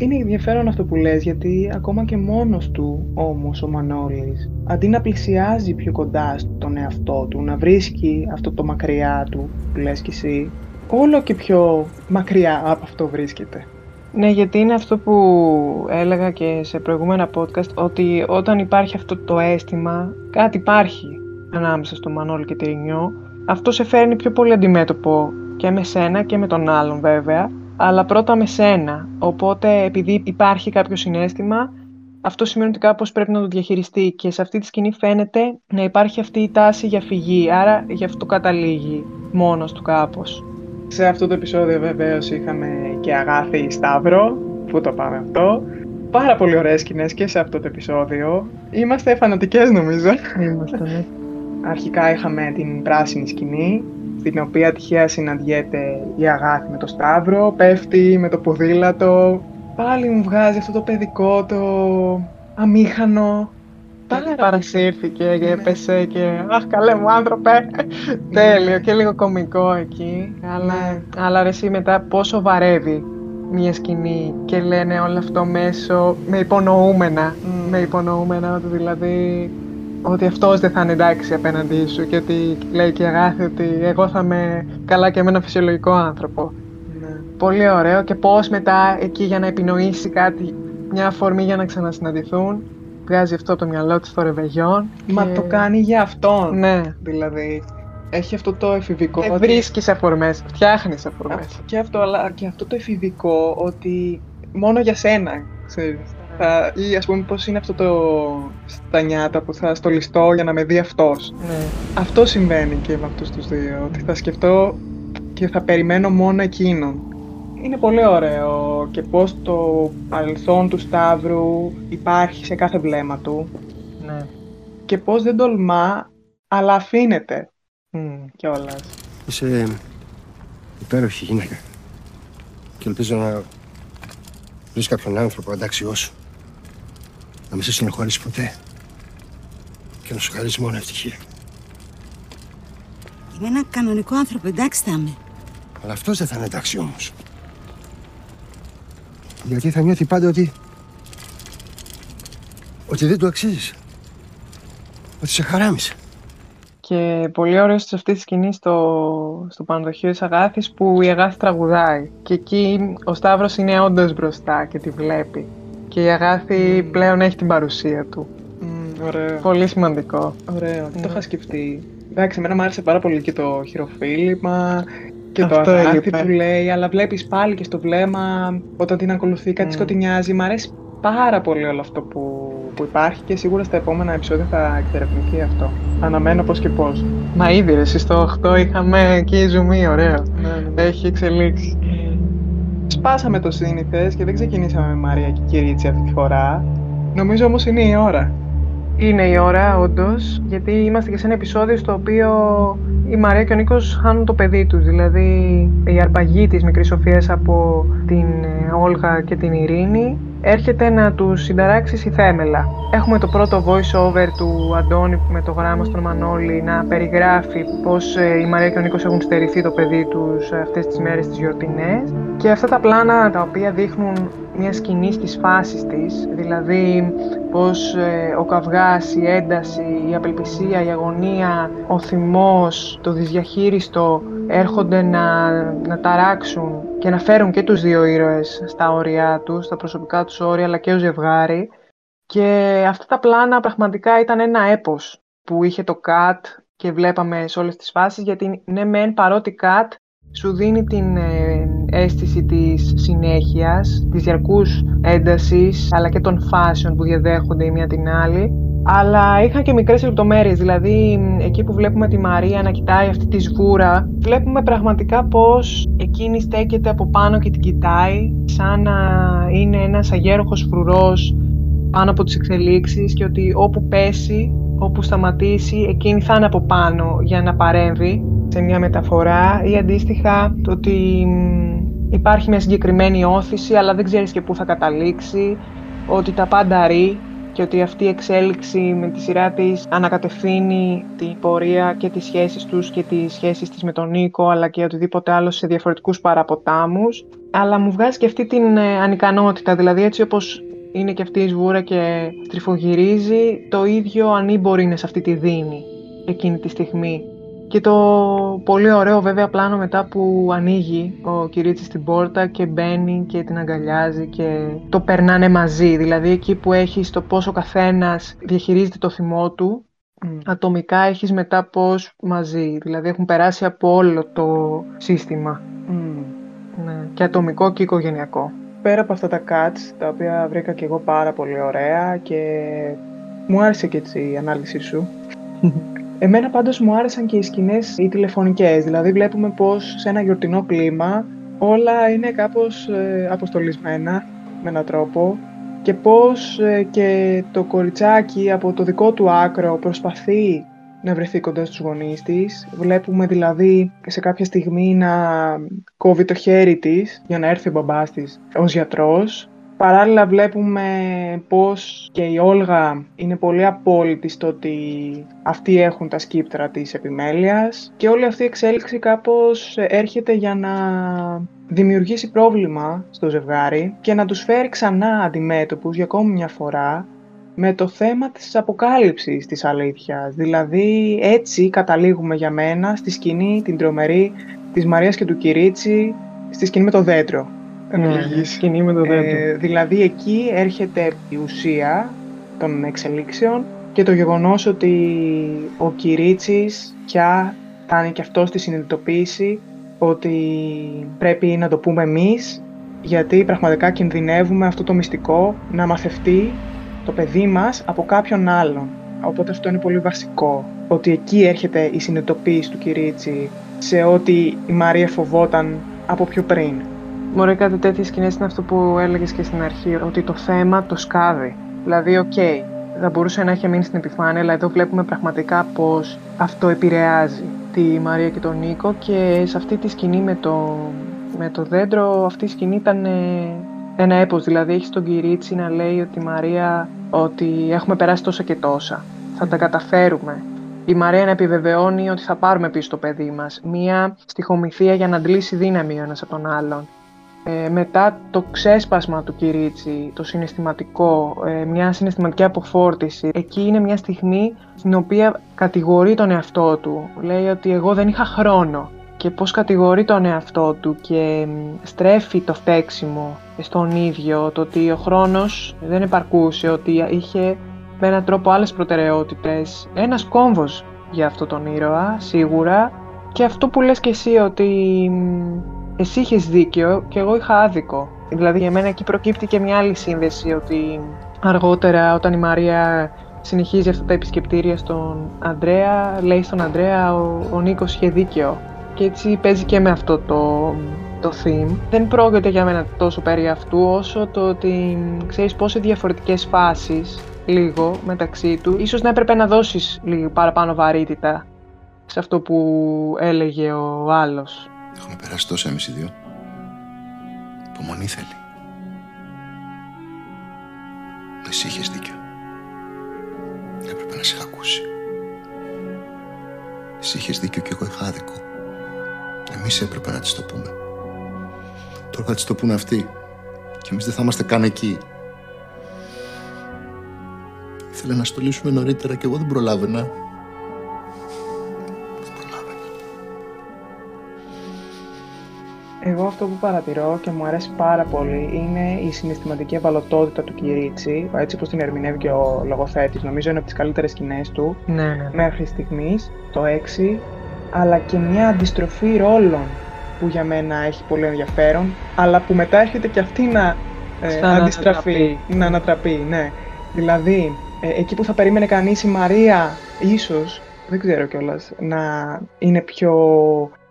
Είναι ενδιαφέρον αυτό που λες, γιατί ακόμα και μόνος του όμως ο Μανώλης, αντί να πλησιάζει πιο κοντά στον εαυτό του, να βρίσκει αυτό το μακριά του που λες κι εσύ, όλο και πιο μακριά από αυτό βρίσκεται. Ναι, γιατί είναι αυτό που έλεγα και σε προηγούμενα podcast, ότι όταν υπάρχει αυτό το αίσθημα, κάτι υπάρχει ανάμεσα στο Μανώλη και τη Ρινιό, αυτό σε φέρνει πιο πολύ αντιμέτωπο και με σένα και με τον άλλον βέβαια, αλλά πρώτα με σένα. Οπότε επειδή υπάρχει κάποιο συνέστημα, αυτό σημαίνει ότι κάπως πρέπει να το διαχειριστεί και σε αυτή τη σκηνή φαίνεται να υπάρχει αυτή η τάση για φυγή, άρα γι' αυτό καταλήγει μόνος του κάπως. Σε αυτό το επεισόδιο βεβαίως είχαμε και Αγάθη Σταύρο, πού το πάμε αυτό. Πάρα πολύ ωραίες σκηνές και σε αυτό το επεισόδιο. Είμαστε φανατικές νομίζω. Είμαστε, ναι. Αρχικά είχαμε την πράσινη σκηνή, στην οποία τυχαία συναντιέται η Αγάθη με το Σταύρο, πέφτει με το ποδήλατο. Πάλι μου βγάζει αυτό το παιδικό, το αμήχανο. Πάλι παρασύρθηκε και έπεσε και «Αχ, καλέ μου άνθρωπε!» Τέλειο και λίγο κωμικό εκεί. Αλλά, Ναι. αλλά ρε εσύ μετά πόσο βαρεύει μια σκηνή και λένε όλο αυτό μέσω με υπονοούμενα. Μμ. Με υπονοούμενα ότι δηλαδή ότι αυτός δεν θα είναι εντάξει απέναντί σου και ότι λέει και η Αγάθη ότι εγώ θα είμαι καλά και με έναν φυσιολογικό άνθρωπο. Ναι. Πολύ ωραίο και πώς μετά εκεί για να επινοήσει κάτι, μια αφορμή για να ξανασυναντηθούν, βγάζει αυτό από το μυαλό της στο ρεβεγιόν. Μα και- το κάνει για αυτόν. Ναι. Δηλαδή, έχει αυτό το εφηβικό. Ε, ότι- βρίσκεις αφορμές, φτιάχνεις αφορμές. Αυτό- Και αυτό, αλλά και αυτό το εφηβικό ότι μόνο για σένα, ξέρεις. Θα, ή ας πούμε πώς είναι αυτό το στα νιάτα που θα στολιστώ για να με δει αυτός. Ναι. Αυτό συμβαίνει και με αυτούς τους δύο, ότι θα σκεφτώ και θα περιμένω μόνο εκείνον. Είναι πολύ ωραίο και πώς το παρελθόν του Σταύρου υπάρχει σε κάθε βλέμμα του ναι. και πώς δεν τολμά, αλλά αφήνεται Μμ. κιόλας. Είσαι υπέροχη γυναίκα. Και ελπίζω να βρεις κάποιον άνθρωπο αντάξιός σου. Να μην σε στενοχωρήσει ποτέ. Και να σου χαρίσει μόνο ευτυχία. Είμαι ένα κανονικό άνθρωπο, εντάξει θα είμαι. Αλλά αυτός δεν θα είναι εντάξει όμως. Γιατί θα νιώθει πάντα ότι... Ότι δεν του αξίζεις. Ότι σε χαράμισε. Και πολύ ωραίος σε αυτή τη σκηνή στο, στο πανδοχείο της Αγάθης που η Αγάθη τραγουδάει. Και εκεί ο Σταύρος είναι όντως μπροστά και τη βλέπει. Και η Αγάθη πλέον έχει την παρουσία του. Μμ, ωραίο. Πολύ σημαντικό. Ωραίο, δεν το Ναι. είχα σκεφτεί. Εντάξει, εμένα μου άρεσε πάρα πολύ και το χειροφίλημα και το Αυτό αγάπη έλειπε. που λέει, αλλά βλέπεις πάλι και στο βλέμμα όταν την ακολουθεί κάτι Μμ. σκοτεινιάζει. Μ' αρέσει πάρα πολύ όλο αυτό που, που υπάρχει και σίγουρα στα επόμενα επεισόδια θα εξερευνηθεί αυτό. Αναμένω πώς και πώς. Μα ήδη ρε, εσύ στο 8 είχαμε εκεί ζουμί, ωραίο. Ναι, ναι, ναι. Έχει εξελίξει. Σπάσαμε το σύνηθες και δεν ξεκινήσαμε με Μαρία και Κυρίτσι αυτή τη φορά. Νομίζω όμως είναι η ώρα. Είναι η ώρα, όντως, γιατί είμαστε και σε ένα επεισόδιο στο οποίο η Μαρία και ο Νίκος χάνουν το παιδί τους. Δηλαδή, η αρπαγή της μικρής Σοφίας από την ε, Όλγα και την Ειρήνη έρχεται να τους συνταράξεις στη θέμελα. Έχουμε το πρώτο voice over του Αντώνη με το γράμμα στον Μανώλη να περιγράφει πώς ε, η Μαρία και ο Νίκος έχουν στερηθεί το παιδί τους ε, αυτές τις μέρες τις γιορτινές και αυτά τα πλάνα τα οποία δείχνουν μια σκηνή στις φάσεις της, δηλαδή πως ε, ο καυγάς, η ένταση, η απελπισία, η αγωνία, ο θυμός, το δυσδιαχείριστο έρχονται να, να ταράξουν και να φέρουν και τους δύο ήρωες στα όρια τους, στα προσωπικά τους όρια, αλλά και ο ζευγάρι. Και αυτά τα πλάνα πραγματικά ήταν ένα έπος που είχε το cut και βλέπαμε σε όλες τις φάσεις, γιατί ναι μεν παρότι cut σου δίνει την ε, αίσθηση της συνέχειας, της διαρκούς έντασης, αλλά και των φάσεων που διαδέχονται η μία την άλλη. Αλλά είχα και μικρές λεπτομέρειες, δηλαδή μ, εκεί που βλέπουμε τη Μαρία να κοιτάει αυτή τη σβούρα, βλέπουμε πραγματικά πως εκείνη στέκεται από πάνω και την κοιτάει, σαν να είναι ένας αγέροχος φρουρός πάνω από τις εξελίξεις και ότι όπου πέσει, όπου σταματήσει, εκείνη θα είναι από πάνω για να παρέμβει σε μια μεταφορά ή αντίστοιχα το ότι μ, υπάρχει μια συγκεκριμένη όθηση αλλά δεν ξέρεις και πού θα καταλήξει, ότι τα πάντα ρί και ότι αυτή η εξέλιξη με τη σειρά της ανακατευθύνει την πορεία και τις σχέσεις τους και τις σχέσεις της με τον Νίκο αλλά και οτιδήποτε άλλο σε διαφορετικούς παραποτάμους αλλά μου βγάζει και αυτή την ε, ανικανότητα, δηλαδή έτσι όπως είναι και αυτή η σβούρα και στριφογυρίζει, το ίδιο ανήμπορη είναι σε αυτή τη δίνη εκείνη τη στιγμή. Και το πολύ ωραίο βέβαια πλάνο μετά που ανοίγει ο Κυρίτσης την πόρτα και μπαίνει και την αγκαλιάζει και το περνάνε μαζί. Δηλαδή εκεί που έχεις το πόσο ο καθένας διαχειρίζεται το θυμό του, Μμ. ατομικά έχεις μετά πώς μαζί. Δηλαδή έχουν περάσει από όλο το σύστημα. Μμ. Ναι. Και ατομικό και οικογενειακό. Πέρα από αυτά τα cuts, τα οποία βρήκα και εγώ πάρα πολύ ωραία και μου άρεσε και έτσι η ανάλυση σου. Εμένα πάντως μου άρεσαν και οι σκηνές οι τηλεφωνικές, δηλαδή βλέπουμε πως σε ένα γιορτινό κλίμα όλα είναι κάπως ε, αποστολισμένα με έναν τρόπο και πως ε, και το κοριτσάκι από το δικό του άκρο προσπαθεί να βρεθεί κοντά στους γονείς της. Βλέπουμε δηλαδή σε κάποια στιγμή να κόβει το χέρι της για να έρθει ο μπαμπάς της ως γιατρός. Παράλληλα βλέπουμε πως και η Όλγα είναι πολύ απόλυτη στο ότι αυτοί έχουν τα σκύπτρα της επιμέλειας και όλη αυτή η εξέλιξη κάπως έρχεται για να δημιουργήσει πρόβλημα στο ζευγάρι και να τους φέρει ξανά αντιμέτωπους για ακόμη μια φορά με το θέμα της αποκάλυψης της αλήθειας. Δηλαδή έτσι καταλήγουμε για μένα στη σκηνή την τρομερή της Μαρίας και του Κυρίτσι, στη σκηνή με το δέντρο. Ναι, σκηνή με το δέντρο. Ε, δηλαδή εκεί έρχεται η ουσία των εξελίξεων και το γεγονός ότι ο Κυρίτσης πια φτάνει και αυτός στη συνειδητοποίηση ότι πρέπει να το πούμε εμείς γιατί πραγματικά κινδυνεύουμε αυτό το μυστικό να μαθευτεί το παιδί μας από κάποιον άλλον. Οπότε αυτό είναι πολύ βασικό. Ότι εκεί έρχεται η συνειδητοποίηση του Κυρίτση σε ό,τι η Μαρία φοβόταν από πιο πριν. Μωρέ κάτι τέτοιες σκηνές είναι αυτό που έλεγες και στην αρχή, ότι το θέμα το σκάβει. Δηλαδή, ok, okay, θα μπορούσε να έχει μείνει στην επιφάνεια, αλλά εδώ βλέπουμε πραγματικά πως αυτό επηρεάζει τη Μαρία και τον Νίκο και σε αυτή τη σκηνή με το, με το δέντρο, αυτή η σκηνή ήταν ε, ένα έπος, δηλαδή έχει τον Κυρίτσι να λέει ότι η Μαρία ότι έχουμε περάσει τόσα και τόσα, θα τα καταφέρουμε. Η Μαρία να επιβεβαιώνει ότι θα πάρουμε πίσω το παιδί μας. Μία στοιχομηθεία για να αντλήσει δύναμη ο ένας από τον άλλον. Ε, μετά το ξέσπασμα του Κυρίτσι, το συναισθηματικό, ε, μια συναισθηματική αποφόρτιση. Εκεί είναι μια στιγμή στην οποία κατηγορεί τον εαυτό του. Λέει ότι εγώ δεν είχα χρόνο και πώς κατηγορεί τον εαυτό του και στρέφει το φταίξιμο στον ίδιο, το ότι ο χρόνος δεν επαρκούσε, ότι είχε με έναν τρόπο άλλες προτεραιότητες. Ένας κόμβος για αυτό τον ήρωα, σίγουρα. Και αυτό που λες και εσύ ότι εσύ είχες δίκιο και εγώ είχα άδικο. Δηλαδή για μένα εκεί προκύπτει και μια άλλη σύνδεση ότι αργότερα όταν η Μαρία συνεχίζει αυτά τα επισκεπτήρια στον Αντρέα, λέει στον Αντρέα ο, ο Νίκος είχε δίκιο. Και έτσι παίζει και με αυτό το, το theme. Δεν πρόκειται για μένα τόσο περί αυτού όσο το ότι ξέρεις πόσο διαφορετικές φάσεις λίγο μεταξύ του. Ίσως να έπρεπε να δώσεις λίγο παραπάνω βαρύτητα σε αυτό που έλεγε ο άλλος. Έχουμε περάσει τόσα εμείς οι δύο. Υπομονή θέλει. Εσύ είχες δίκιο. Έπρεπε να σε είχα ακούσει. Εσύ είχες δίκιο και εγώ είχα άδικο. Εμείς έπρεπε να της το πούμε. Τώρα θα της το πούνε αυτοί. Και εμείς δεν θα είμαστε καν εκεί. Ήθελα να στολίσουμε νωρίτερα και εγώ δεν προλάβαινα. Εγώ αυτό που παρατηρώ και μου αρέσει πάρα πολύ είναι η συναισθηματική ευαλωτότητα του Κυρίτσι, έτσι όπως την ερμηνεύει και ο λογοθέτης. Νομίζω είναι από τις καλύτερες σκηνές του ναι, ναι. μέχρι στιγμής, το 6, αλλά και μια αντιστροφή ρόλων που για μένα έχει πολύ ενδιαφέρον, αλλά που μετά έρχεται και αυτή να ε, αντιστραφεί, να ανατραπεί, ναι. Δηλαδή, ε, εκεί που θα περίμενε κανείς η Μαρία, ίσως, δεν ξέρω κιόλας, να είναι πιο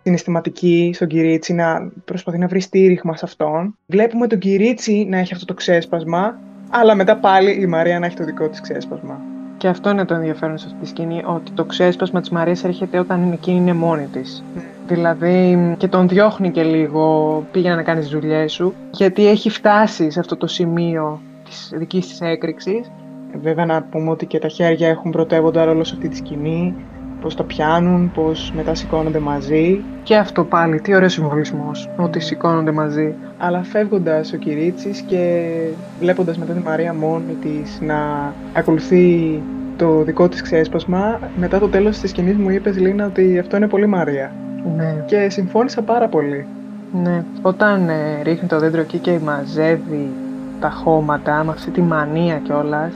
συναισθηματική στον Κυρίτσι, να προσπαθεί να βρει στήριγμα σε αυτόν. Βλέπουμε τον Κυρίτσι να έχει αυτό το ξέσπασμα, αλλά μετά πάλι η Μαρία να έχει το δικό της ξέσπασμα. Και αυτό είναι το ενδιαφέρον σε αυτή τη σκηνή, ότι το ξέσπασμα της Μαρίας έρχεται όταν εκείνη είναι μόνη της. Mm. Δηλαδή και τον διώχνει και λίγο, πήγαινε να κάνει τις δουλειές σου, γιατί έχει φτάσει σε αυτό το σημείο της δικής της έκρηξης. Βέβαια να πούμε ότι και τα χέρια έχουν πρωτεύοντα ρόλο σε αυτή τη σκηνή πώς το πιάνουν, πώς μετά σηκώνονται μαζί. Και αυτό πάλι, τι ωραίος συμβολισμός, ότι σηκώνονται μαζί. Αλλά φεύγοντας ο Κυρίτσης και βλέποντας μετά τη Μαρία μόνη της να ακολουθεί το δικό της ξέσπασμα, μετά το τέλος της σκηνής μου είπες Λίνα ότι αυτό είναι πολύ Μαρία. Ναι. Και συμφώνησα πάρα πολύ. Ναι. Όταν ε, ρίχνει το δέντρο εκεί και μαζεύει τα χώματα με αυτή τη μανία κιόλας.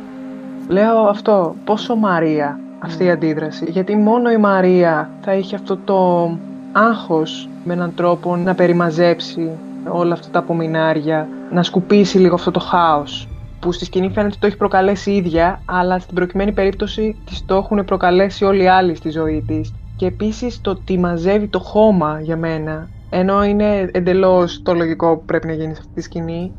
Λέω αυτό, πόσο Μαρία αυτή η αντίδραση. Γιατί μόνο η Μαρία θα είχε αυτό το άγχος με έναν τρόπο να περιμαζέψει όλα αυτά τα απομεινάρια, να σκουπίσει λίγο αυτό το χάος που στη σκηνή φαίνεται ότι το έχει προκαλέσει η ίδια, αλλά στην προκειμένη περίπτωση της το έχουν προκαλέσει όλοι οι άλλοι στη ζωή της. Και επίσης το ότι μαζεύει το χώμα για μένα, ενώ είναι εντελώς το λογικό που πρέπει να γίνει σε αυτή τη σκηνή,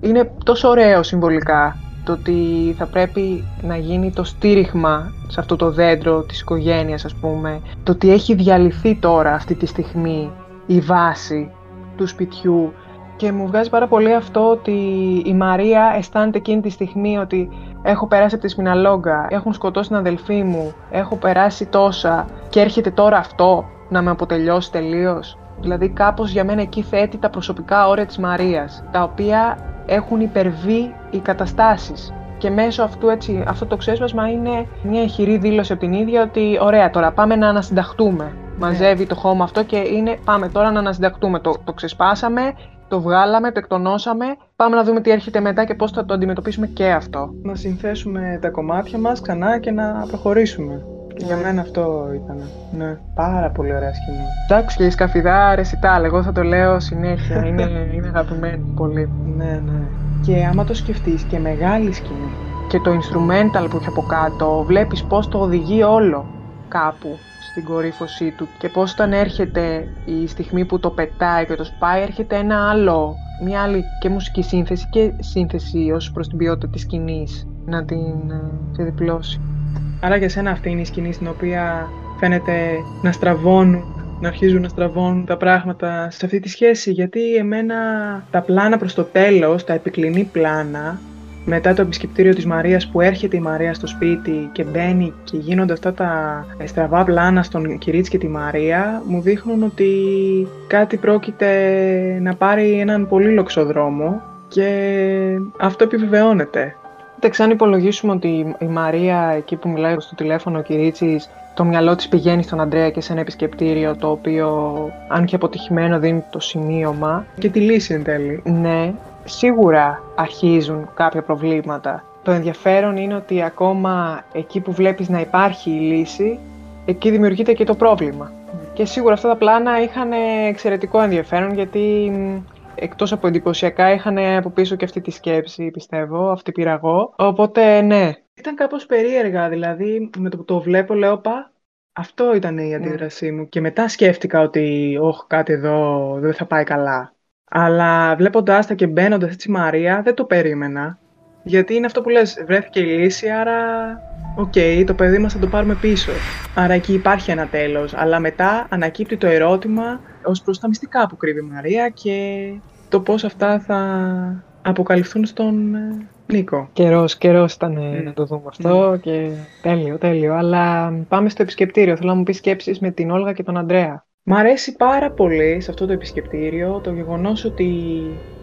είναι τόσο ωραίο συμβολικά το ότι θα πρέπει να γίνει το στήριγμα σε αυτό το δέντρο της οικογένειας ας πούμε, το ότι έχει διαλυθεί τώρα αυτή τη στιγμή η βάση του σπιτιού και μου βγάζει πάρα πολύ αυτό ότι η Μαρία αισθάνεται εκείνη τη στιγμή ότι έχω περάσει από τη Σμιναλόγκα, έχουν σκοτώσει την αδελφή μου, έχω περάσει τόσα και έρχεται τώρα αυτό να με αποτελειώσει τελείως. Δηλαδή κάπως για μένα εκεί θέτει τα προσωπικά όρια της Μαρίας, τα οποία έχουν υπερβεί οι καταστάσεις. Και μέσω αυτού έτσι, αυτό το ξέσπασμα είναι μια ηχηρή δήλωση από την ίδια ότι ωραία τώρα πάμε να ανασυνταχτούμε. Μαζεύει το χώμα αυτό και είναι πάμε τώρα να ανασυνταχτούμε. Το, το ξεσπάσαμε, το βγάλαμε, το εκτονώσαμε. Πάμε να δούμε τι έρχεται μετά και πώς θα το αντιμετωπίσουμε και αυτό. Να συνθέσουμε τα κομμάτια μας ξανά και να προχωρήσουμε. Για μένα αυτό ήταν. Ναι, πάρα πολύ ωραία σκηνή. Εντάξει, και η σκαφιδά ρεσιτάλ, εγώ θα το λέω συνέχεια. είναι, είναι αγαπημένη πολύ. Ναι, ναι. Και άμα το σκεφτείς και μεγάλη σκηνή. Και το instrumental που έχει από κάτω, βλέπεις πώς το οδηγεί όλο κάπου στην κορύφωσή του και πώς όταν έρχεται η στιγμή που το πετάει και το σπάει έρχεται ένα άλλο, μια άλλη και μουσική σύνθεση και σύνθεση ως προς την ποιότητα της σκηνής να την ε, ξεδιπλώσει. Άρα για σένα αυτή είναι η σκηνή στην οποία φαίνεται να στραβώνουν, να αρχίζουν να στραβώνουν τα πράγματα σε αυτή τη σχέση. Γιατί εμένα τα πλάνα προς το τέλος, τα επικλινή πλάνα, μετά το επισκεπτήριο της Μαρίας που έρχεται η Μαρία στο σπίτι και μπαίνει και γίνονται αυτά τα στραβά πλάνα στον Κυρίτσι και τη Μαρία μου δείχνουν ότι κάτι πρόκειται να πάρει έναν πολύ λοξοδρόμο και αυτό επιβεβαιώνεται. Εντάξει, αν υπολογίσουμε ότι η Μαρία, εκεί που μιλάει στο τηλέφωνο, ο Κυρίτσης, το μυαλό της πηγαίνει στον Αντρέα και σε ένα επισκεπτήριο το οποίο, αν και αποτυχημένο, δίνει το σημείωμα. Και τη λύση εν τέλει. Ναι, σίγουρα αρχίζουν κάποια προβλήματα. Το ενδιαφέρον είναι ότι ακόμα εκεί που βλέπεις να υπάρχει η λύση, εκεί δημιουργείται και το πρόβλημα. Και σίγουρα αυτά τα πλάνα είχαν εξαιρετικό ενδιαφέρον γιατί εκτός από εντυπωσιακά είχαν από πίσω και αυτή τη σκέψη, πιστεύω, αυτή πειραγώ. Οπότε ναι. Ήταν κάπως περίεργα, δηλαδή με το που το βλέπω λέω πα, αυτό ήταν η αντίδρασή μου. Και μετά σκέφτηκα ότι όχι κάτι εδώ δεν θα πάει καλά. Αλλά βλέποντάς τα και μπαίνοντας έτσι Μαρία δεν το περίμενα. Γιατί είναι αυτό που λες, βρέθηκε η λύση, άρα ok, okay, το παιδί μας θα το πάρουμε πίσω. Άρα εκεί υπάρχει ένα τέλος. Αλλά μετά ανακύπτει το ερώτημα ως προς τα μυστικά που κρύβει η Μαρία και το πώς αυτά θα αποκαλυφθούν στον ε, Νίκο. Καιρός, καιρός ήταν mm. να το δούμε αυτό mm. και τέλειο, τέλειο. Αλλά πάμε στο επισκεπτήριο. Θέλω να μου πεις σκέψεις με την Όλγα και τον Αντρέα. Μ' αρέσει πάρα πολύ σε αυτό το επισκεπτήριο το γεγονός ότι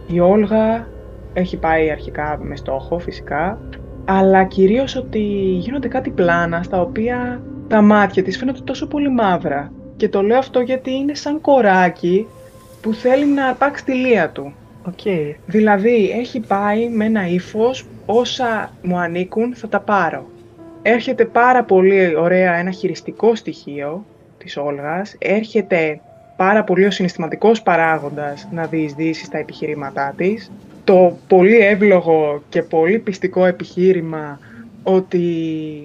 η Όλγα έχει πάει αρχικά με στόχο φυσικά, αλλά κυρίως ότι γίνονται κάτι πλάνα στα οποία τα μάτια της φαίνονται τόσο πολύ μαύρα. Και το λέω αυτό γιατί είναι σαν κοράκι που θέλει να αρπάξει τη λία του. Okay. Δηλαδή έχει πάει με ένα ύφος όσα μου ανήκουν θα τα πάρω. Έρχεται πάρα πολύ ωραία ένα χειριστικό στοιχείο της Όλγας, έρχεται πάρα πολύ ο συναισθηματικός παράγοντας να διεισδύσει στα επιχειρήματά της. Το πολύ εύλογο και πολύ πιστικό επιχείρημα ότι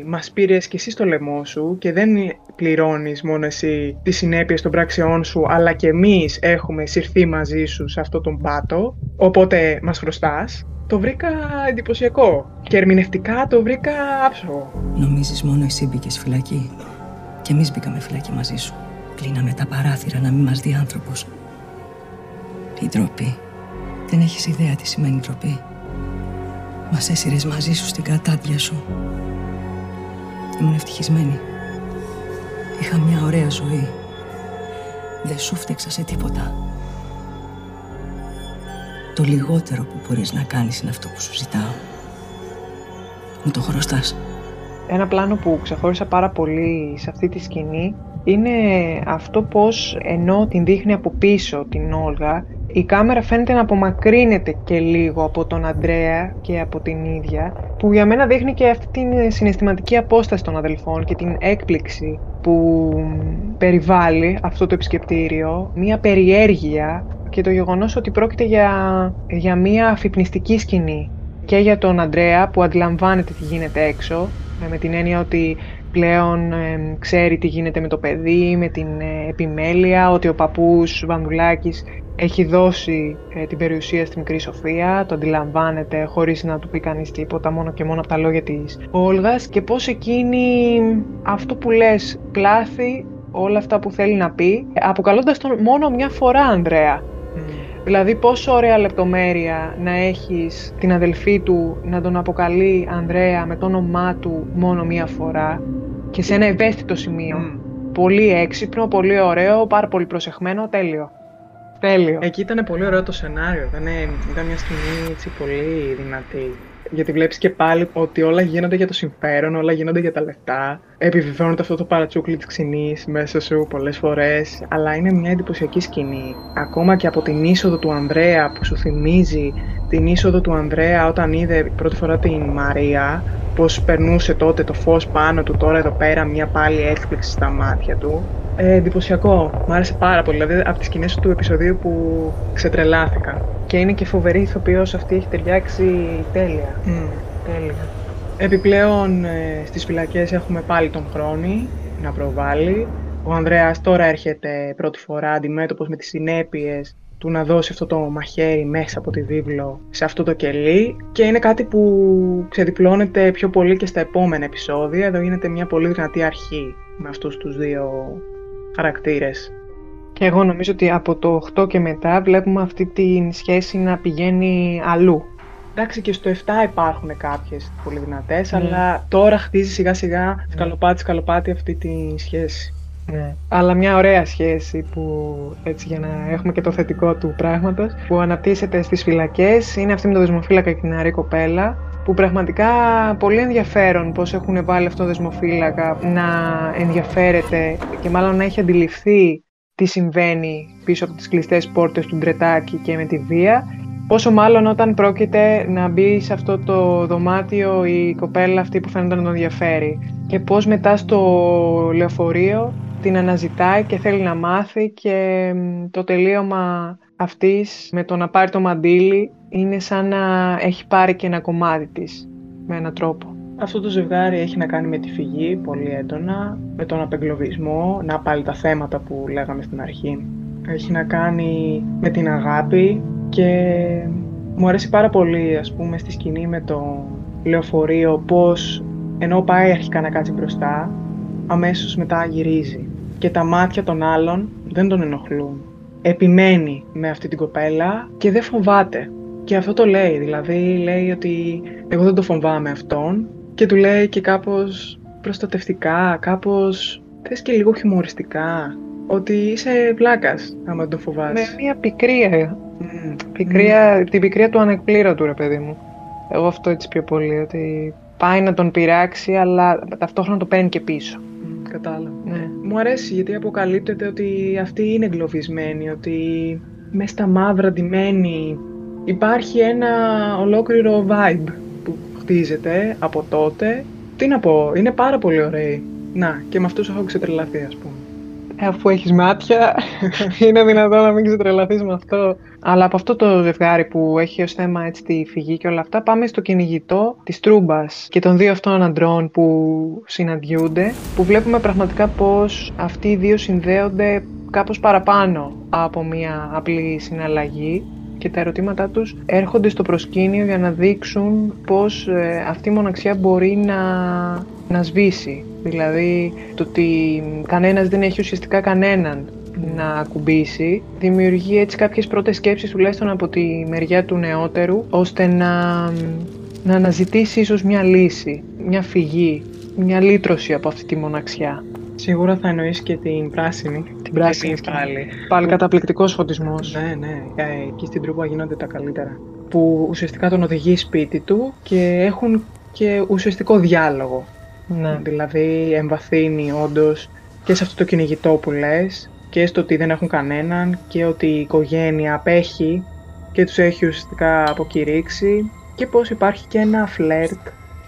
μας πήρες και εσύ στο λαιμό σου και δεν πληρώνεις μόνο εσύ τις συνέπειες των πράξεών σου, αλλά και εμείς έχουμε συρθεί μαζί σου σε αυτόν τον πάτο, οπότε μας χρωστάς. Το βρήκα εντυπωσιακό και ερμηνευτικά το βρήκα άψογο. Νομίζεις μόνο εσύ μπήκες φυλακή και εμείς μπήκαμε φυλακή μαζί σου. Κλείναμε τα παράθυρα να μην μας δει άνθρωπος. Η ντροπή. Δεν έχεις ιδέα τι σημαίνει ντροπή. Μας έσυρες μαζί σου στην κατάντια σου. Ήμουν ευτυχισμένη. Είχα μια ωραία ζωή. Δεν σου φταίξα σε τίποτα. Το λιγότερο που μπορείς να κάνεις είναι αυτό που σου ζητάω. Μου το χρωστάς. Ένα πλάνο που ξεχώρισα πάρα πολύ σε αυτή τη σκηνή είναι αυτό πως ενώ την δείχνει από πίσω την Όλγα η κάμερα φαίνεται να απομακρύνεται και λίγο από τον Αντρέα και από την ίδια, που για μένα δείχνει και αυτή την συναισθηματική απόσταση των αδελφών και την έκπληξη που περιβάλλει αυτό το επισκεπτήριο, μία περιέργεια και το γεγονός ότι πρόκειται για, για μία αφυπνιστική σκηνή. και για τον Αντρέα που αντιλαμβάνεται τι γίνεται έξω, με την έννοια ότι πλέον ξέρει τι γίνεται με το παιδί, με την ε, επιμέλεια, ότι ο παππούς Βανδουλάκης έχει δώσει ε, την περιουσία στην μικρή Σοφία, το αντιλαμβάνεται χωρίς να του πει κανείς τίποτα, μόνο και μόνο από τα λόγια της Όλγας και πώς εκείνη αυτό που λες πλάθει όλα αυτά που θέλει να πει, αποκαλώντας τον μόνο μια φορά Ανδρέα. Δηλαδή πόσο ωραία λεπτομέρεια να έχεις την αδελφή του να τον αποκαλεί Ανδρέα με το όνομά του μόνο μία φορά και σε ένα ευαίσθητο σημείο. Πολύ έξυπνο, πολύ ωραίο, πάρα πολύ προσεχμένο, τέλειο. Τέλειο. Εκεί ήταν πολύ ωραίο το σενάριο. Ήταν, ήταν μια σκηνή έτσι, πολύ δυνατή. Γιατί βλέπεις και πάλι ότι όλα γίνονται για το συμφέρον, όλα γίνονται για τα λεφτά. Επιβεβαιώνεται αυτό το παρατσούκλι της ξυνής μέσα σου πολλές φορές. Αλλά είναι μια εντυπωσιακή σκηνή. Ακόμα και από την είσοδο του Ανδρέα που σου θυμίζει την είσοδο του Ανδρέα όταν είδε πρώτη φορά την Μαρία, πώς περνούσε τότε το φως πάνω του, τώρα εδώ πέρα μια πάλι έκπληξη στα μάτια του. Ε, εντυπωσιακό. Μ' άρεσε πάρα πολύ. Δηλαδή από τις σκηνέ του επεισοδίου που ξετρελάθηκα. Και είναι και φοβερή ηθοποιός αυτή, έχει ταιριάξει τέλεια. Mm. Τέλεια. Επιπλέον ε, στις φυλακές έχουμε πάλι τον Χρόνη να προβάλλει. Ο Ανδρέας τώρα έρχεται πρώτη φορά αντιμέτωπος με τις συνέπειες του να δώσει αυτό το μαχαίρι μέσα από τη βίβλο σε αυτό το κελί και είναι κάτι που ξεδιπλώνεται πιο πολύ και στα επόμενα επεισόδια. Εδώ γίνεται μια πολύ δυνατή αρχή με αυτούς τους δύο χαρακτήρες. Και εγώ νομίζω ότι από το 8 και μετά βλέπουμε αυτή τη σχέση να πηγαίνει αλλού. Εντάξει και στο 7 υπάρχουν κάποιες πολύ δυνατές, ναι. αλλά τώρα χτίζει σιγά σιγά ναι. σκαλοπάτι σκαλοπάτι αυτή τη σχέση. Ναι. Αλλά μια ωραία σχέση που έτσι για να έχουμε και το θετικό του πράγματος που αναπτύσσεται στις φυλακές είναι αυτή με το δεσμοφύλακα και την νεαρή κοπέλα που πραγματικά πολύ ενδιαφέρον πώς έχουν βάλει αυτό το δεσμοφύλακα να ενδιαφέρεται και μάλλον να έχει αντιληφθεί τι συμβαίνει πίσω από τις κλειστές πόρτες του Ντρετάκη και με τη βία. Πόσο μάλλον όταν πρόκειται να μπει σε αυτό το δωμάτιο η κοπέλα αυτή που φαίνεται να τον ενδιαφέρει. Και πώς μετά στο λεωφορείο την αναζητάει και θέλει να μάθει και το τελείωμα αυτής με το να πάρει το μαντίλι είναι σαν να έχει πάρει και ένα κομμάτι της με έναν τρόπο. Αυτό το ζευγάρι έχει να κάνει με τη φυγή πολύ έντονα, με τον απεγκλωβισμό, να πάλι τα θέματα που λέγαμε στην αρχή. Έχει να κάνει με την αγάπη και μου αρέσει πάρα πολύ ας πούμε στη σκηνή με το λεωφορείο πως ενώ πάει αρχικά να κάτσει μπροστά, αμέσως μετά γυρίζει και τα μάτια των άλλων δεν τον ενοχλούν. Επιμένει με αυτή την κοπέλα και δεν φοβάται. Και αυτό το λέει, δηλαδή λέει ότι εγώ δεν το φοβάμαι αυτόν και του λέει και κάπως προστατευτικά, κάπως θες και λίγο χιουμοριστικά ότι είσαι βλάκας άμα δεν το φοβάσαι. Με μια πικρία. Mm. πικρία mm. Την πικρία του ανεκπλήρωτου ρε παιδί μου. Εγώ αυτό έτσι πιο πολύ, ότι πάει να τον πειράξει αλλά ταυτόχρονα το παίρνει και πίσω. Mm, κατάλαβα. Ναι. Μου αρέσει γιατί αποκαλύπτεται ότι αυτή είναι εγκλωβισμένη, ότι μέσα στα μαύρα ντυμένη υπάρχει ένα ολόκληρο vibe που χτίζεται από τότε. Τι να πω, είναι πάρα πολύ ωραίοι. Να, και με αυτούς έχω ξετρελαθεί ας πούμε. Ε, αφού έχεις μάτια, είναι δυνατόν να μην ξετρελαθείς με αυτό. Αλλά από αυτό το ζευγάρι που έχει ως θέμα έτσι τη φυγή και όλα αυτά, πάμε στο κυνηγητό της Τρούμπας και των δύο αυτών αντρών που συναντιούνται, που βλέπουμε πραγματικά πως αυτοί οι δύο συνδέονται κάπως παραπάνω από μια απλή συναλλαγή και τα ερωτήματά τους έρχονται στο προσκήνιο για να δείξουν πως ε, αυτή η μοναξιά μπορεί να, να σβήσει. Δηλαδή το ότι κανένας δεν έχει ουσιαστικά κανέναν να ακουμπήσει, δημιουργεί έτσι κάποιες πρώτες σκέψεις τουλάχιστον από τη μεριά του νεότερου, ώστε να, να αναζητήσει ίσως μια λύση, μια φυγή, μια λύτρωση από αυτή τη μοναξιά. Σίγουρα θα εννοήσει και την πράσινη. Την πράσινη πάλι. Πάλι καταπληκτικός φωτισμός. Ναι, ναι. Ε, εκεί στην Τρούπα γίνονται τα καλύτερα. Που ουσιαστικά τον οδηγεί σπίτι του και έχουν και ουσιαστικό διάλογο. Ναι. Δηλαδή εμβαθύνει όντως και σε αυτό το κυνηγητό που λες και στο ότι δεν έχουν κανέναν και ότι η οικογένεια απέχει και τους έχει ουσιαστικά αποκηρύξει και πως υπάρχει και ένα φλερτ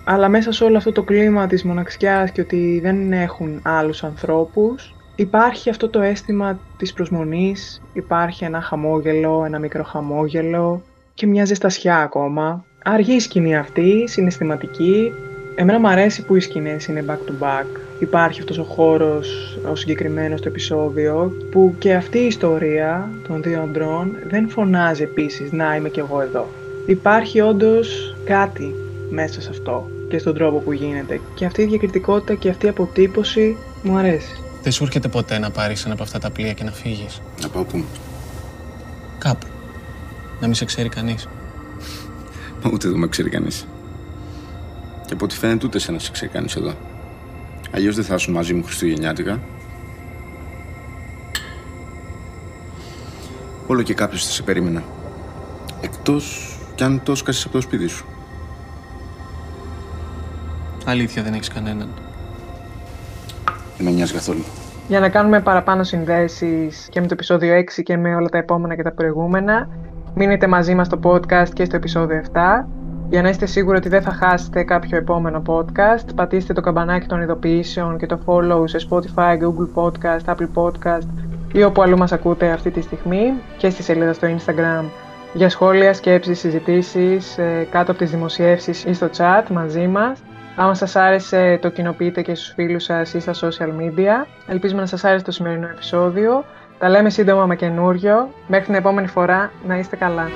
αλλά μέσα σε όλο αυτό το κλίμα της μοναξιάς και ότι δεν έχουν άλλους ανθρώπους, υπάρχει αυτό το αίσθημα της προσμονής, υπάρχει ένα χαμόγελο, ένα μικρό χαμόγελο και μια ζεστασιά ακόμα Αργή η σκηνή αυτή, συναισθηματική. Εμένα μου αρέσει που οι σκηνές είναι back to back. Υπάρχει αυτός ο χώρος, ο συγκεκριμένος στο επεισόδιο, που και αυτή η ιστορία των δύο αντρών δεν φωνάζει επίσης «Να είμαι κι εγώ εδώ». Υπάρχει όντως κάτι μέσα σε αυτό και στον τρόπο που γίνεται. Και αυτή η διακριτικότητα και αυτή η αποτύπωση μου αρέσει. Δεν σου έρχεται ποτέ να πάρεις ένα από αυτά τα πλοία και να φύγεις; Να πάω πού; Κάπου. Να μην σε ξέρει κανείς. Μα ούτε εδώ με ξέρει κανείς. Και από ό,τι φαίνεται ούτε σε να σε ξέρει κανείς εδώ. Αλλιώς δεν θα ήσουν μαζί μου Χριστουγεννιάτικα. Όλο και κάποιος θα σε περίμενα. Εκτός κι αν το σκάσεις από το σπίτι σου. Αλήθεια δεν έχεις κανέναν. Δεν με νοιάζει καθόλου. Για να κάνουμε παραπάνω συνδέσεις και με το επεισόδιο 6 και με όλα τα επόμενα και τα προηγούμενα, μείνετε μαζί μας στο podcast και στο επεισόδιο 7. Για να είστε σίγουροι ότι δεν θα χάσετε κάποιο επόμενο podcast, πατήστε το καμπανάκι των ειδοποιήσεων και το follow σε Spotify, Google Podcast, Apple Podcast ή όπου αλλού μας ακούτε αυτή τη στιγμή και στη σελίδα στο Instagram για σχόλια, σκέψεις, συζητήσεις ε, κάτω από τις δημοσιεύσεις ή στο chat μαζί μας. Άμα σας άρεσε το κοινοποιείτε και στους φίλους σας ή στα social media. Ελπίζουμε να σας άρεσε το σημερινό επεισόδιο. Τα λέμε σύντομα με καινούριο. Μέχρι την επόμενη φορά να είστε καλά.